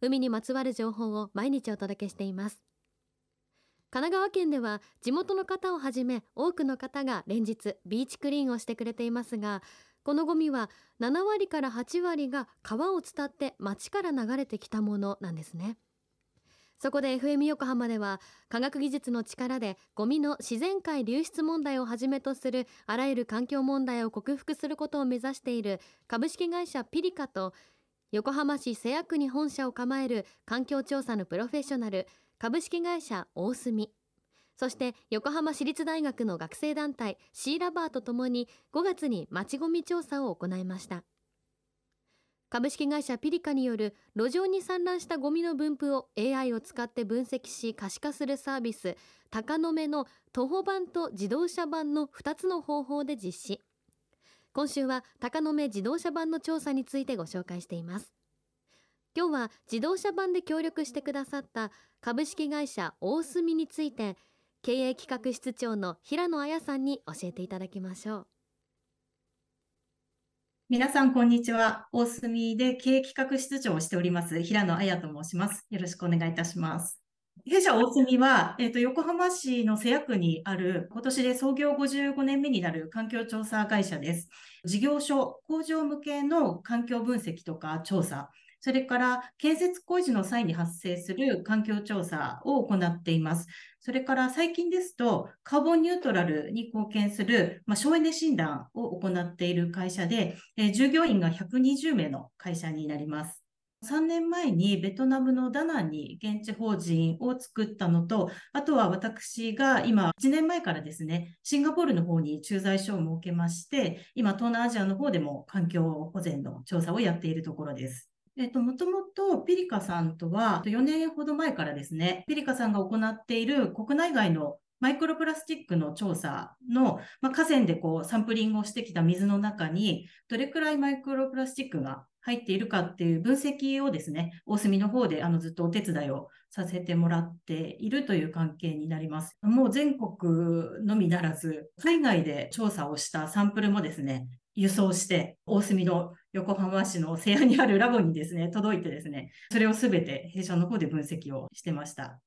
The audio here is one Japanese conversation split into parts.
海にまつわる情報を毎日お届けしています。神奈川県では地元の方をはじめ多くの方が連日ビーチクリーンをしてくれていますがこのゴミは7割から8割が川を伝って町から流れてきたものなんですね。そこで FM 横浜では科学技術の力でゴミの自然界流出問題をはじめとするあらゆる環境問題を克服することを目指している株式会社ピリカと横浜市瀬谷区に本社を構える環境調査のプロフェッショナル株式会社大隅。そして横浜市立大学の学生団体シーラバーとともに5月に町ごみ調査を行いました。株式会社ピリカによる路上に散乱したゴミの分布を AI を使って分析し可視化するサービス高野目の徒歩版と自動車版の2つの方法で実施。今週は高野目自動車版の調査についてご紹介しています今日は自動車版で協力してくださった株式会社大隅について経営企画室長の平野彩さんに教えていただきましょう皆さん、こんにちは。大隅で経営企画室長をしております、平野彩と申します。よろしくお願いいたします。弊社大隅は、えっ、ー、と、横浜市の瀬谷区にある、今年で創業55年目になる環境調査会社です。事業所、工場向けの環境分析とか調査、それから建設工事の際に発生する環境調査を行っています。それから最近ですと、カーボンニュートラルに貢献する、まあ、省エネ診断を行っている会社で、えー、従業員が120名の会社になります。3年前にベトナムのダナンに現地法人を作ったのと、あとは私が今、1年前からですね、シンガポールの方に駐在所を設けまして、今、東南アジアの方でも環境保全の調査をやっているところです。えっと、もともとピリカさんとは4年ほど前からですね、ピリカさんが行っている国内外のマイクロプラスチックの調査の、まあ、河川でこうサンプリングをしてきた水の中に、どれくらいマイクロプラスチックが入っているかっていう分析をですね、大隅の方であのずっとお手伝いをさせてもらっているという関係になります。もう全国のみならず、海外で調査をしたサンプルもですね、輸送して、大隅の横浜市の瀬谷にあるラボにですね、届いてですね、それをすべて弊社の方で分析をしてました。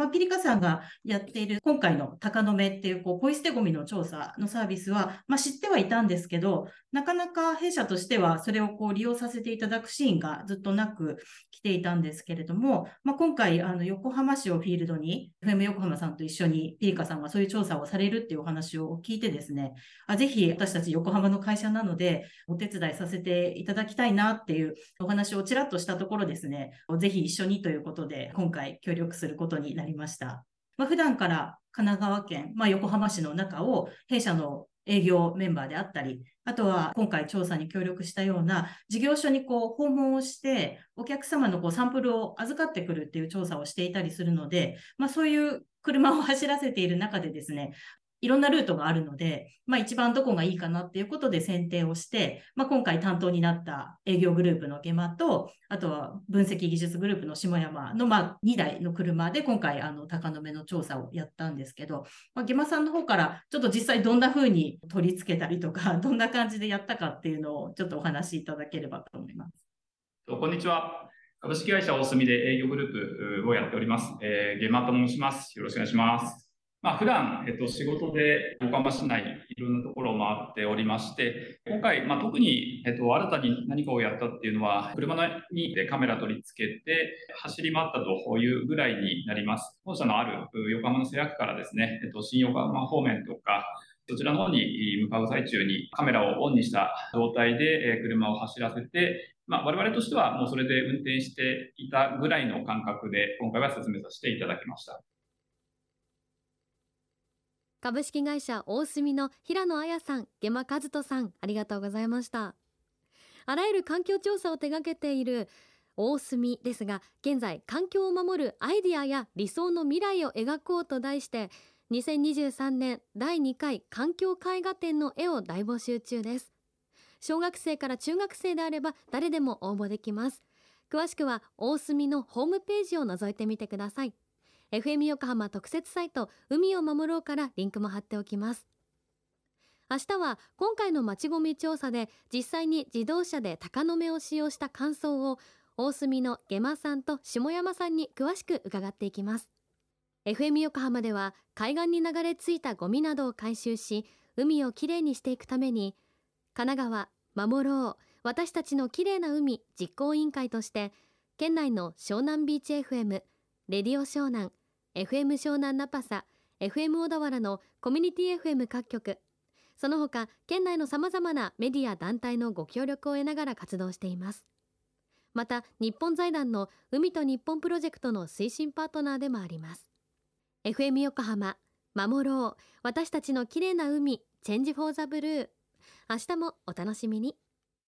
まあ、ピリカさんがやっている今回の高野目っていうこうポイ捨てゴミの調査のサービスは、まあ、知ってはいたんですけど、なかなか弊社としてはそれをこう利用させていただくシーンがずっとなく来ていたんですけれども、まあ、今回あの横浜市をフィールドに FM 横浜さんと一緒にピリカさんがそういう調査をされるっていうお話を聞いてですね、あぜひ私たち横浜の会社なのでお手伝いさせていただきたいなっていうお話をちらっとしたところですね、ぜひ一緒にということで今回協力することになりりました。まあ、普段から神奈川県、まあ、横浜市の中を弊社の営業メンバーであったり、あとは今回調査に協力したような事業所にこう訪問をして、お客様のこうサンプルを預かってくるっていう調査をしていたりするので、まあ、そういう車を走らせている中でですね、いろんなルートがあるので、まあ一番どこがいいかなっていうことで選定をして、まあ今回担当になった営業グループのゲマと、あとは分析技術グループの下山のま2台の車で今回あの高野目の調査をやったんですけど、まあ、ゲマさんの方からちょっと実際どんな風に取り付けたりとか、どんな感じでやったかっていうのをちょっとお話しいただければと思います。こんにちは。株式会社大隅で営業グループをやっております。えー、ゲマと申します。よろしくお願いします。まあ、普段、えっと、仕事で横浜市内いろんなところを回っておりまして、今回、まあ、特に、えっと、新たに何かをやったっていうのは、車にカメラ取り付けて走り回ったというぐらいになります。本社のある横浜の製薬からですね、えっと、新横浜方面とか、そちらの方に向かう最中にカメラをオンにした状態で車を走らせて、まあ、我々としてはもうそれで運転していたぐらいの感覚で今回は進めさせていただきました。株式会社大隅の平野彩さん、下間和人さん、ありがとうございました。あらゆる環境調査を手掛けている大隅ですが現在環境を守るアイディアや理想の未来を描こうと題して2023年第2回環境絵画展の絵を大募集中です。小学生から中学生であれば誰でも応募できます。詳しくは大隅のホームページを覗いてみてください。FM 横浜特設サイト海を守ろうからリンクも貼っておきます。明日は今回のまちごみ調査で実際に自動車で鷹の目を使用した感想を大隅のゲマさんと下山さんに詳しく伺っていきます。FM 横浜では海岸に流れ着いたゴミなどを回収し海をきれいにしていくために神奈川守ろう私たちのきれいな海実行委員会として県内の湘南ビーチ FM レディオ湘南 FM 湘南ナパサ FM 小田原のコミュニティ FM 各局。その他県内のさまざまなメディア団体のご協力を得ながら活動しています。また日本財団の海と日本プロジェクトの推進パートナーでもあります。FM 横浜守ろう。私たちの綺麗な海チェンジフォーザブルー。明日もお楽しみに。